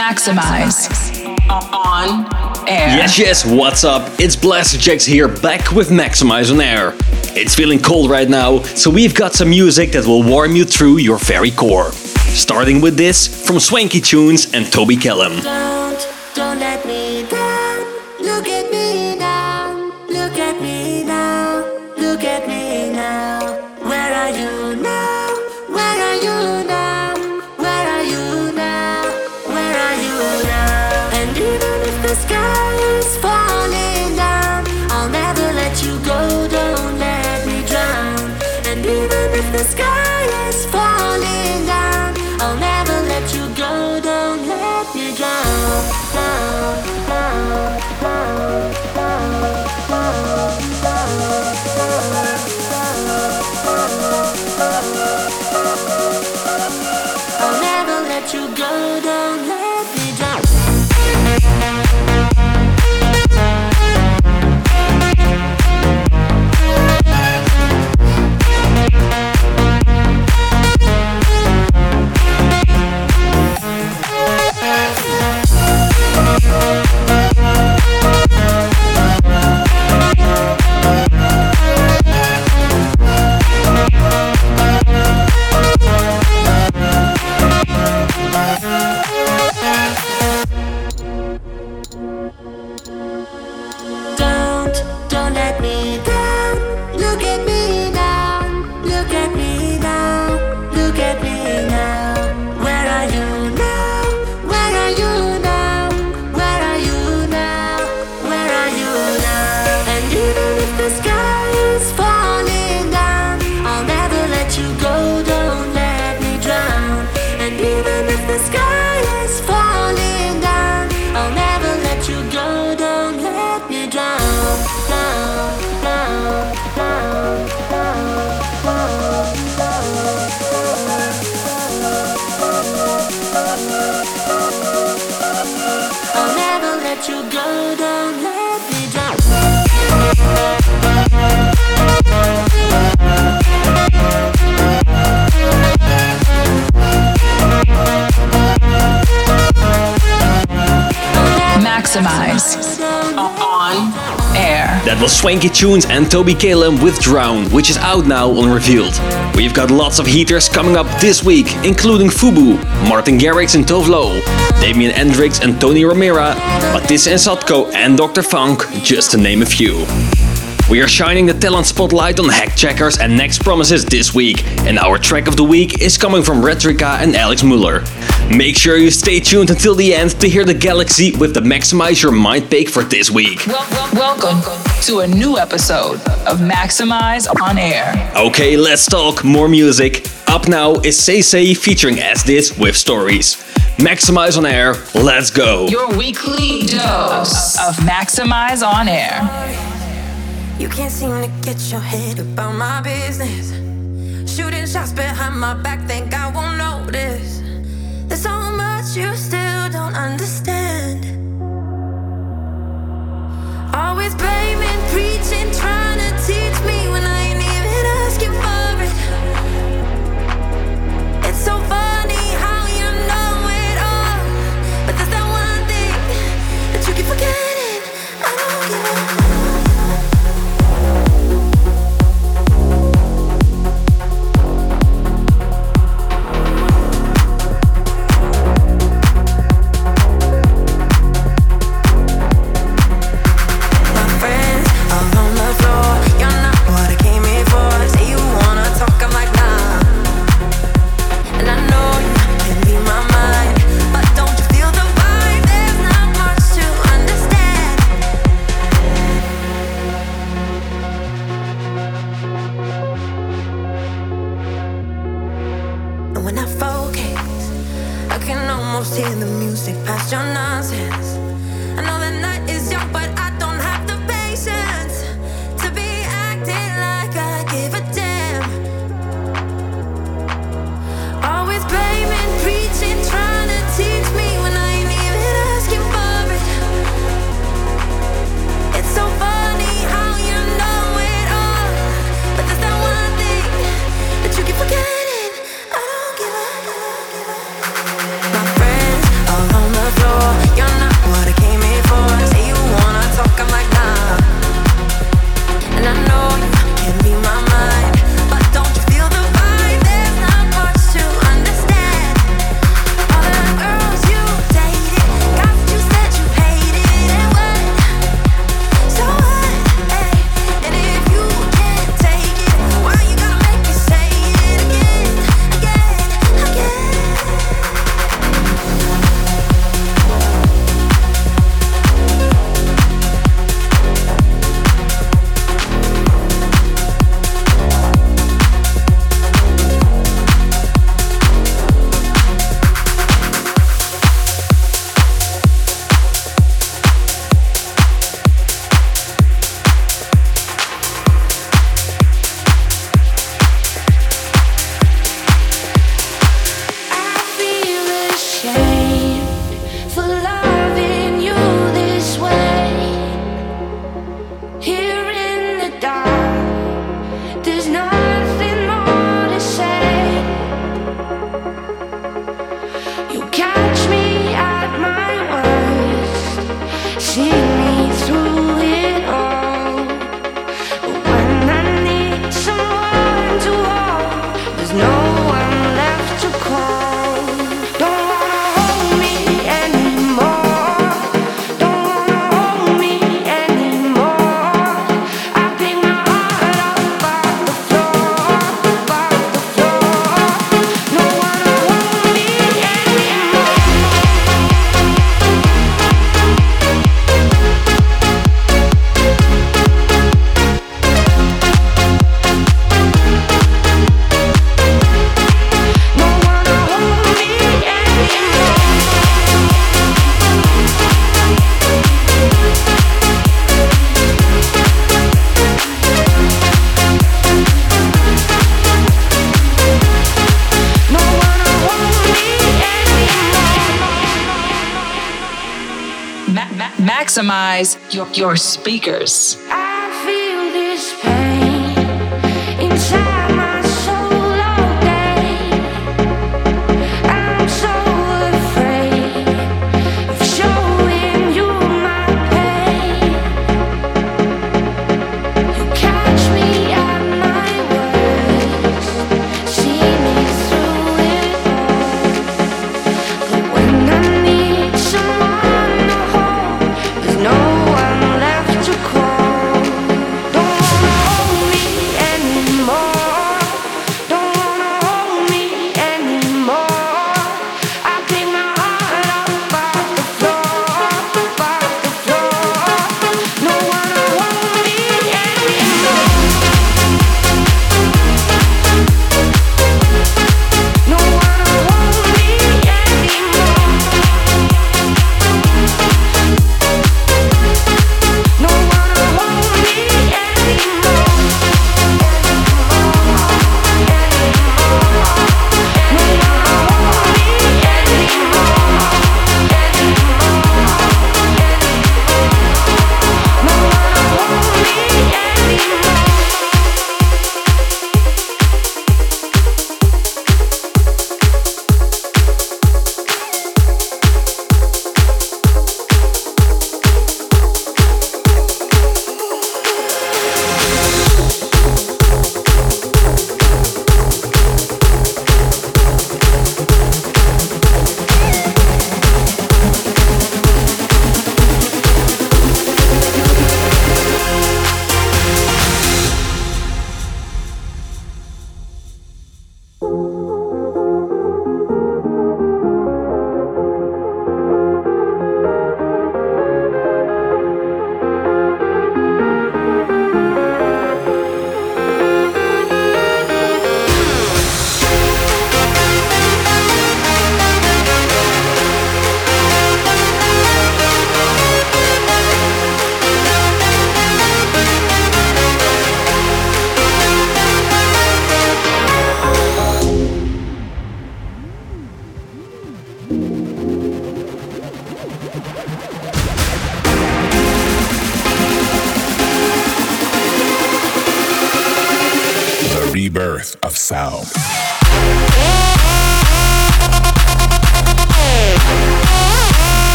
Maxximize on air. Yes, yes, what's up? It's Blasterjaxx here, back with Maxximize on Air. It's feeling cold right now, so we've got some music that will warm you through your very core. Starting with this from Swanky Tunes and Toby Callum. Don't, don't Swanky Tunes and Toby Callum with Drown, which is out now on Revealed. We've got lots of heaters coming up this week, including Fubu, Martin Garrix and Tove Lo, Damien N-Drix and Tony Romera, Matisse and Sadko and Dr. Phunk, just to name a few. We are shining the talent spotlight on Hack Checkers and Next Promises this week, and our track of the week is coming from Retrica and Alex Muller. Make sure you stay tuned until the end to hear the Galaxy with the Maximize Your Mind pick for this week. Wel- wel- welcome to a new episode of Maxximize on Air. Okay, let's talk more music. Up now is Say Say featuring As This with Stories. Maxximize on air, let's go. Your weekly dose of Maxximize on Air. You can't seem to get your head about my business. Shooting shots behind my back, think I won't notice. You still don't understand. Always blaming, preaching, trying to teach me when I past your nonsense. Maximize your, your speakers.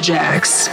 Jacks.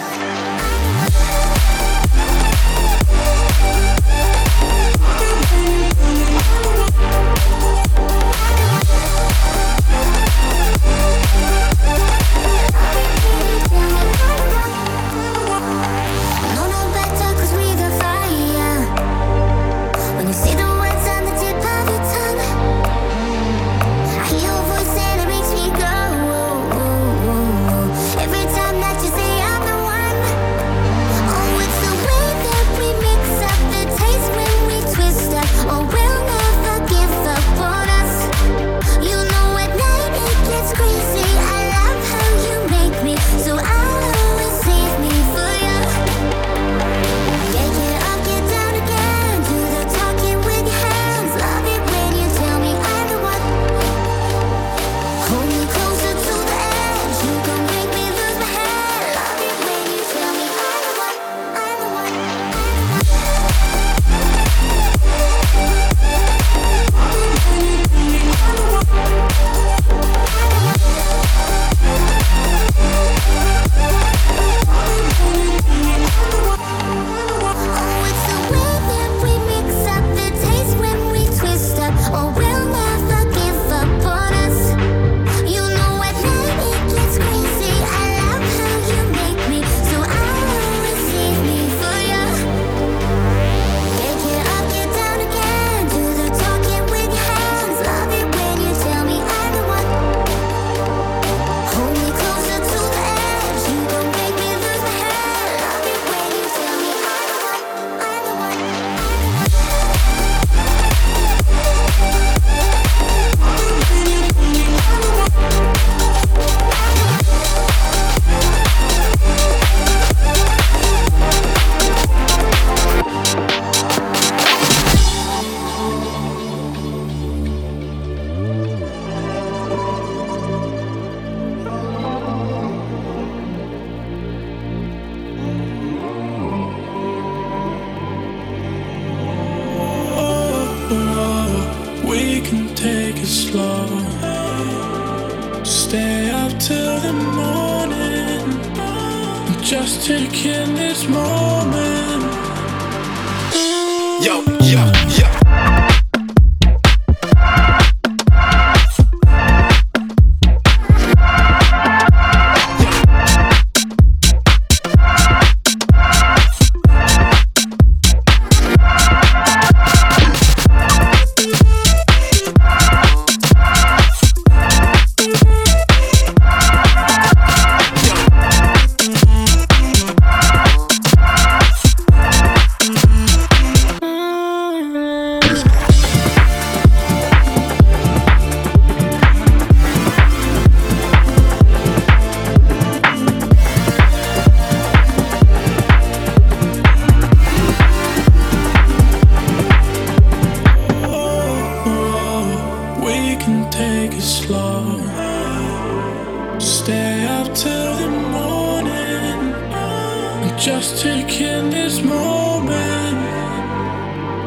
just taking this moment.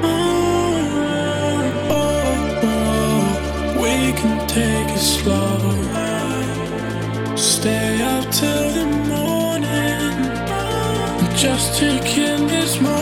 Oh, oh, oh. We can take it slow. Stay up till the morning. Just taking this moment.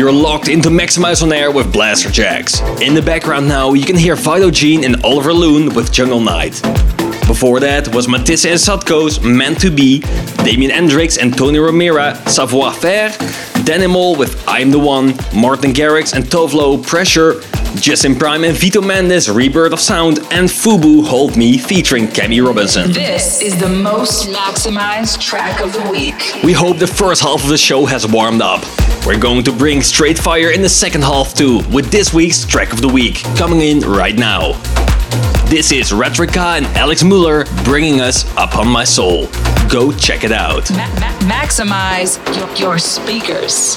You're locked into Maxximize on Air with Blasterjaxx. In the background now, you can hear Vito Jean and Oliver Loon with Jungle Night. Before that was Matisse and Sadko's Meant to Be, Damien N-Drix and Tony Romera, Savoir Faire, Danimal with I'm the One, Martin Garrix and Tove Lo, Pressure, Justin Prime and Vito Mendes, Rebirth of Sound, and Fubu Hold Me featuring Cammy Robinson. This is the most maximized track of the week. We hope the first half of the show has warmed up. We're going to bring straight fire in the second half too, with this week's track of the week coming in right now. This is Retrica and Alex Muller bringing us Up on My Soul. Go check it out. Ma- ma- maximize your, your speakers.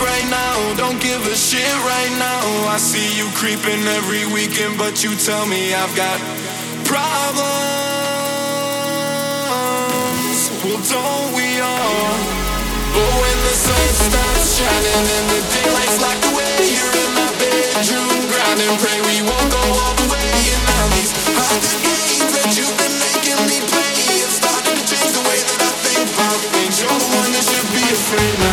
Right now. Don't give a shit right now. I see you creeping every weekend, but you tell me I've got problems. Well, don't we all? But when the sun stops shining and the daylight's locked away, you're in my bedroom, grinding, pray we won't go all the way. And now these the games that you've been making me play. It's starting to change the way that I think about things. You're the one that should be afraid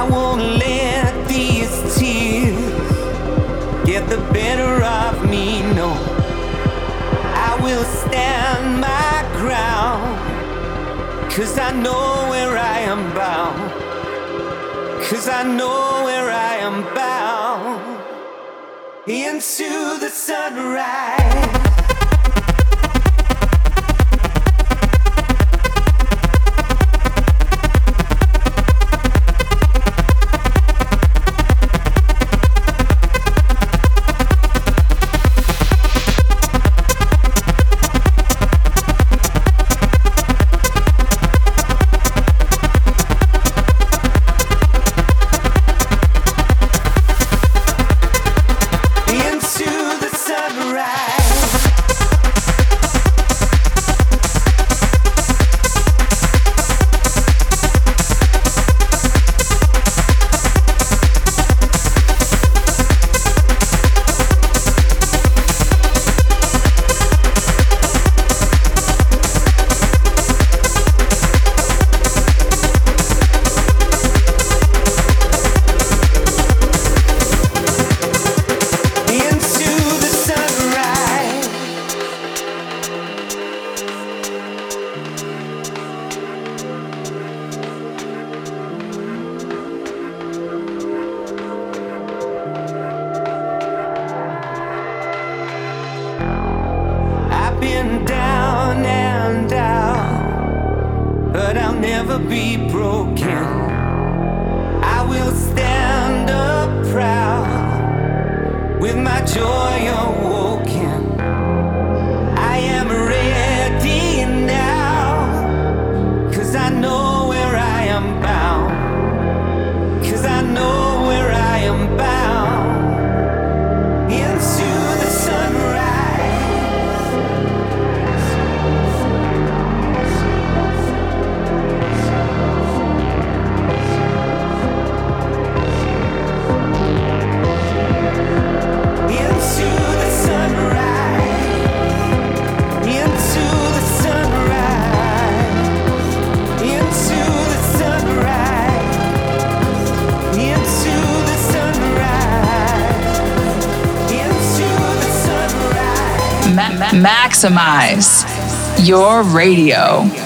I won't let these tears get the better of me, no. I will stand my ground, cause I know where I am bound. Cause I know where I am bound into the sunrise. Maximize your radio.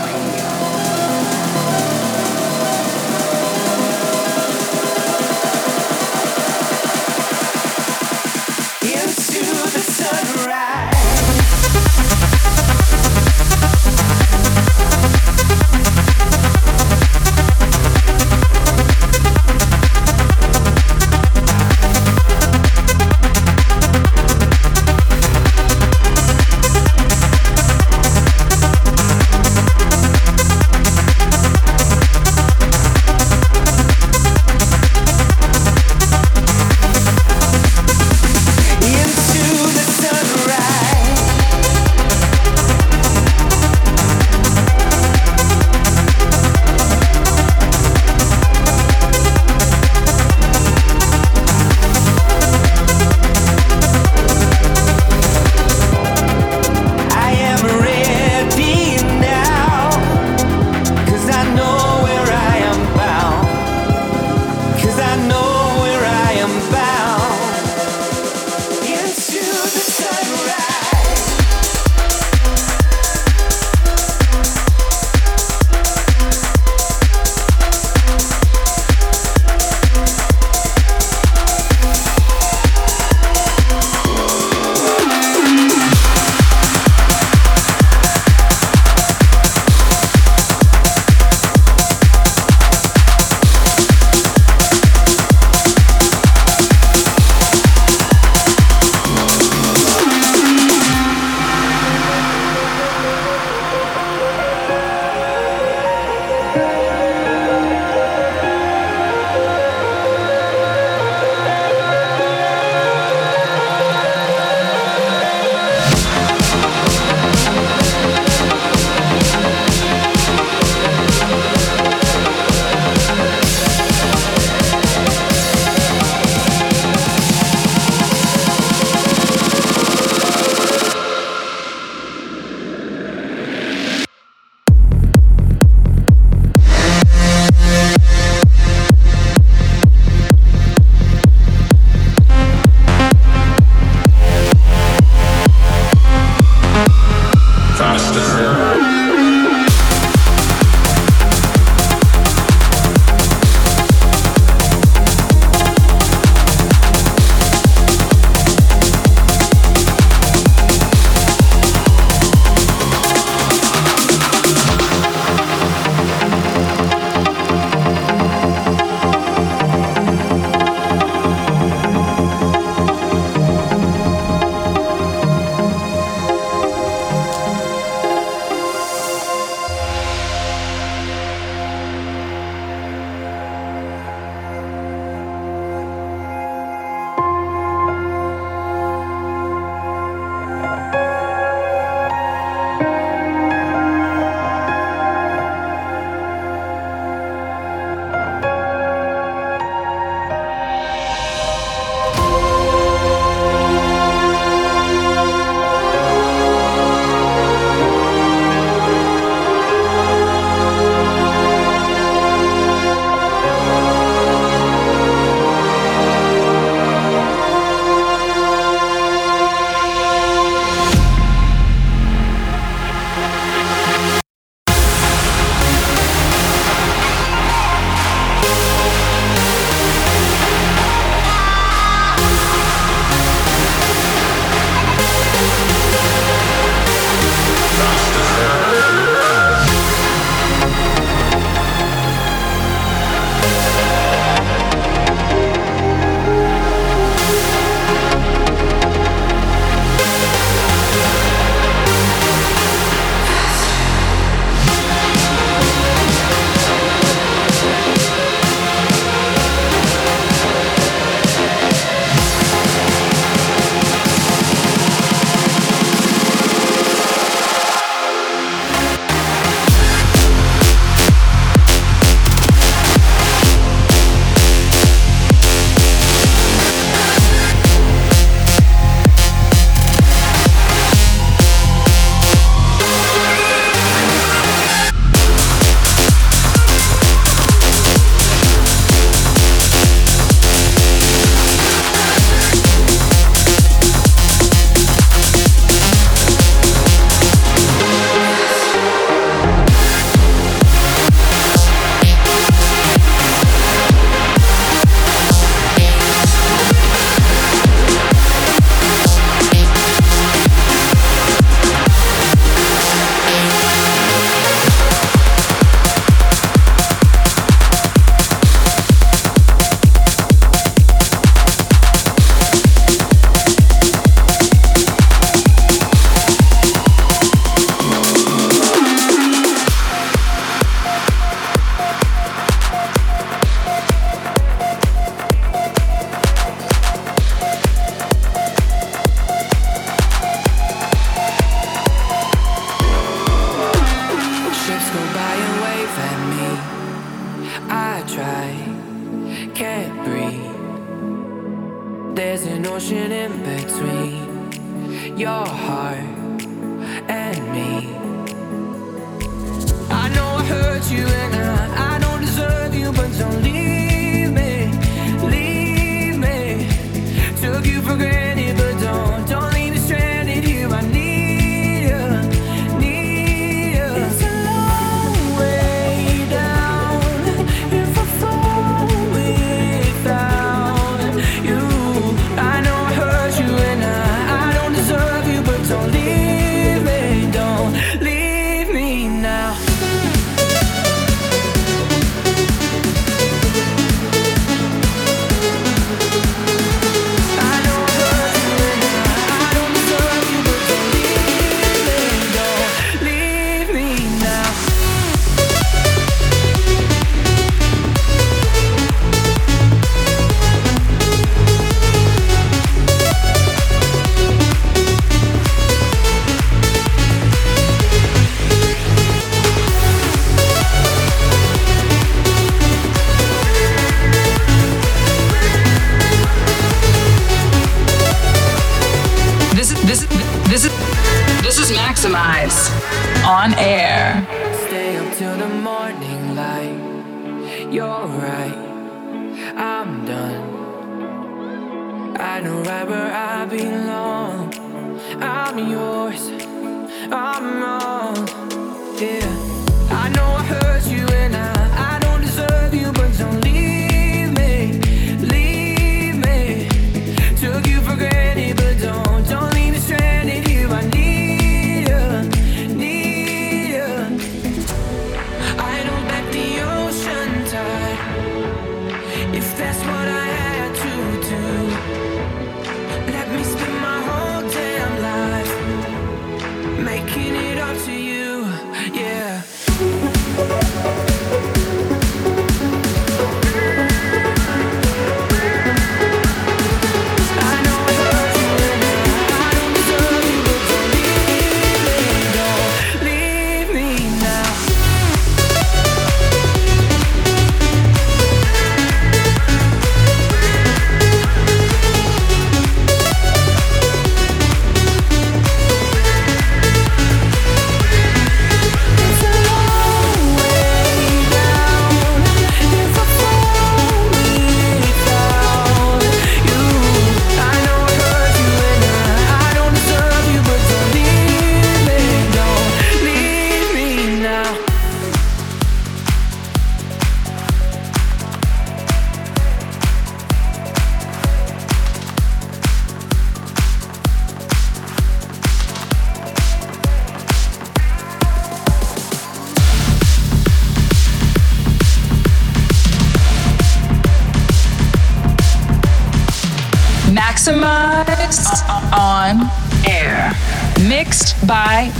by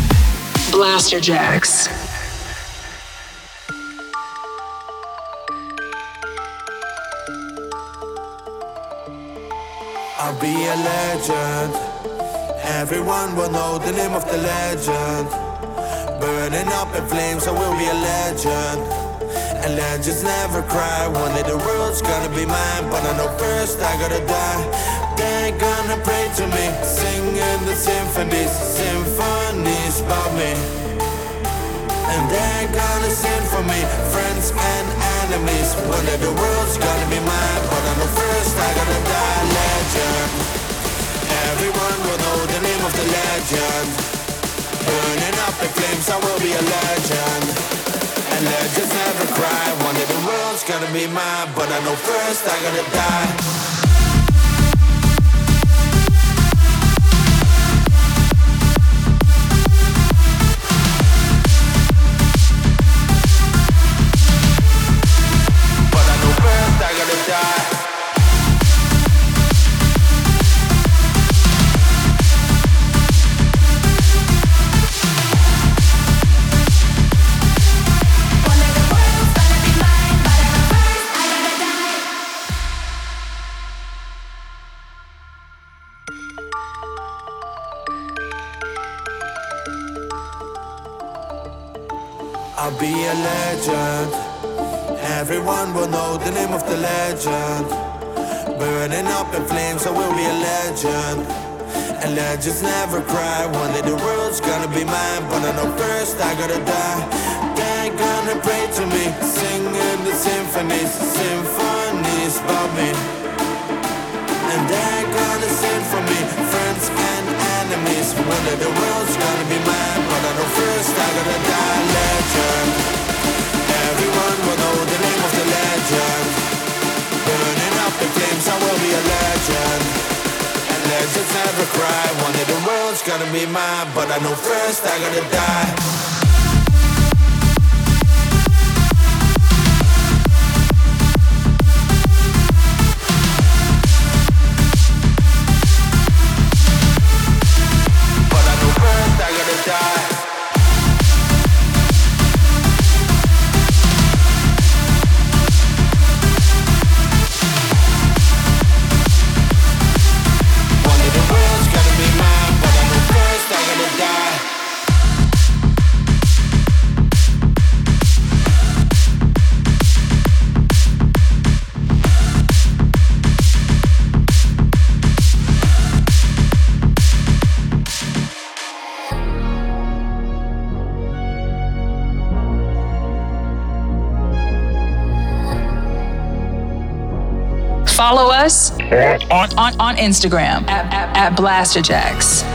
Blasterjaxx. I'll be a legend. Everyone will know the name of the legend. Burning up in flames, I will be a legend. And legends never cry. One day the world's gonna be mine, but I know first I gotta die gonna pray to me, singing the symphonies, symphonies about me. And they're gonna sing for me, friends and enemies. One day the world's gonna be mine, but on the first I gotta die legend. Everyone will know the name of the legend. Burning up the flames, I will be a legend. And legends never cry. One day the world's gonna be mine, but I know first I gotta die. I'll be a legend. Everyone will know the name of the legend. Burning up in flames, I will be a legend. And legends never cry. One day the world's gonna be mine, but I know first I gotta die. They're gonna pray to me, singing the symphonies, symphonies about me. And they're gonna sing for me, friends and enemies. One day the world's gonna be mine. I know first I gotta die. Legend. Everyone will know the of the legend. Burning up flames, I will be a legend. And legends never cry. One day the world's gonna be mine, but I know first I gotta die. On, Instagram at, at, at Blasterjaxx.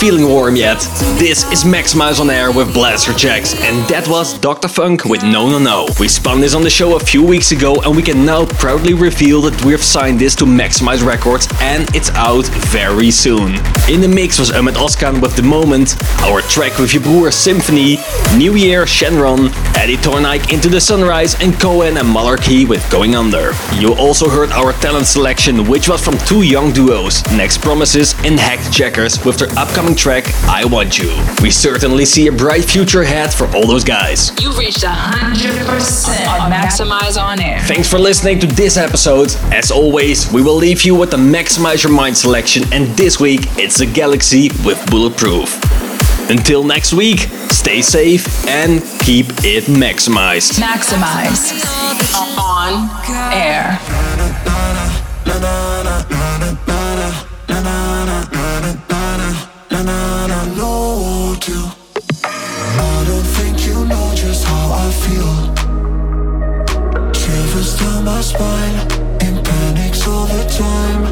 Feeling warm yet? This is Maxximize on Air with Blasterjaxx, and that was Dr. Phunk with No No No. We spun this on the show a few weeks ago, and we can now proudly reveal that we've signed this to Maxximize Records, and it's out very soon. In the mix was Ahmed Oskan with The Moment, our track with your Broer Symphony, New Year Shenron, Eddie Tornike Into the Sunrise, and Cohen and Malarkey with Going Under. You also heard our talent selection, which was from two young duos, Next Promises and Hacked Checkers, with their upcoming track I Want You. We certainly see a bright future ahead for all those guys. You reached 100% on Maxximize on air. Thanks for listening to this episode. As always, we will leave you with the Maxximize Your Mind selection, and this week it's the Galaxy with Bulletproof. Until next week, stay safe and keep it maximized. Maxximize on air. I don't think you know just how I feel. Shivers down my spine, in panics all the time.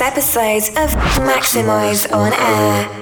Episode of Maxximize on Air.